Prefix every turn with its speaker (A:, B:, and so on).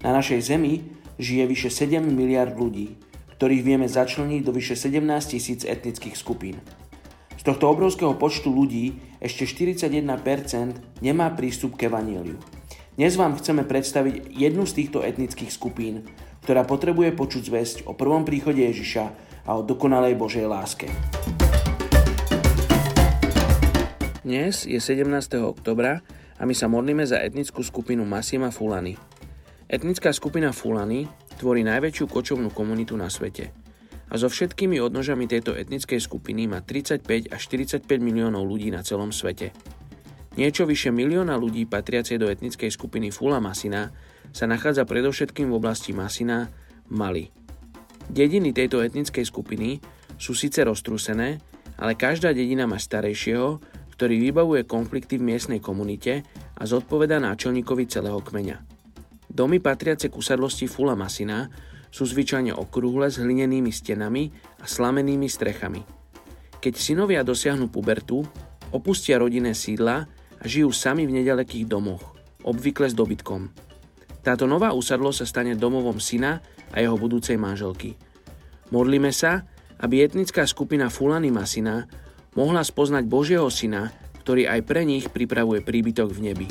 A: Na našej Zemi žije vyše 7 miliard ľudí, ktorých vieme začleniť do vyše 17 tisíc etnických skupín. Z tohto obrovského počtu ľudí ešte 41% nemá prístup k evaníliu. Dnes vám chceme predstaviť jednu z týchto etnických skupín, ktorá potrebuje počuť zväzť o prvom príchode Ježiša a o dokonalej Božej láske. Dnes je 17. oktobra a my sa modlíme za etnickú skupinu Masima Fulani. Etnická skupina Fulani tvorí najväčšiu kočovnú komunitu na svete. A so všetkými odnožami tejto etnickej skupiny má 35 až 45 miliónov ľudí na celom svete. Niečo vyše milióna ľudí patriacej do etnickej skupiny Fula Masina sa nachádza predovšetkým v oblasti Masina, Mali. Dediny tejto etnickej skupiny sú síce roztrúsené, ale každá dedina má starejšieho, ktorý vybavuje konflikty v miestnej komunite a zodpoveda náčelníkovi celého kmeňa. Domy patriace k usadlosti Fula Masina sú zvyčajne okrúhle s hlinenými stenami a slamenými strechami. Keď synovia dosiahnu pubertu, opustia rodinné sídla a žijú sami v nedalekých domoch, obvykle s dobytkom. Táto nová usadlo sa stane domovom syna a jeho budúcej manželky. Modlíme sa, aby etnická skupina Fulany Masina mohla spoznať Božieho syna, ktorý aj pre nich pripravuje príbytok v nebi.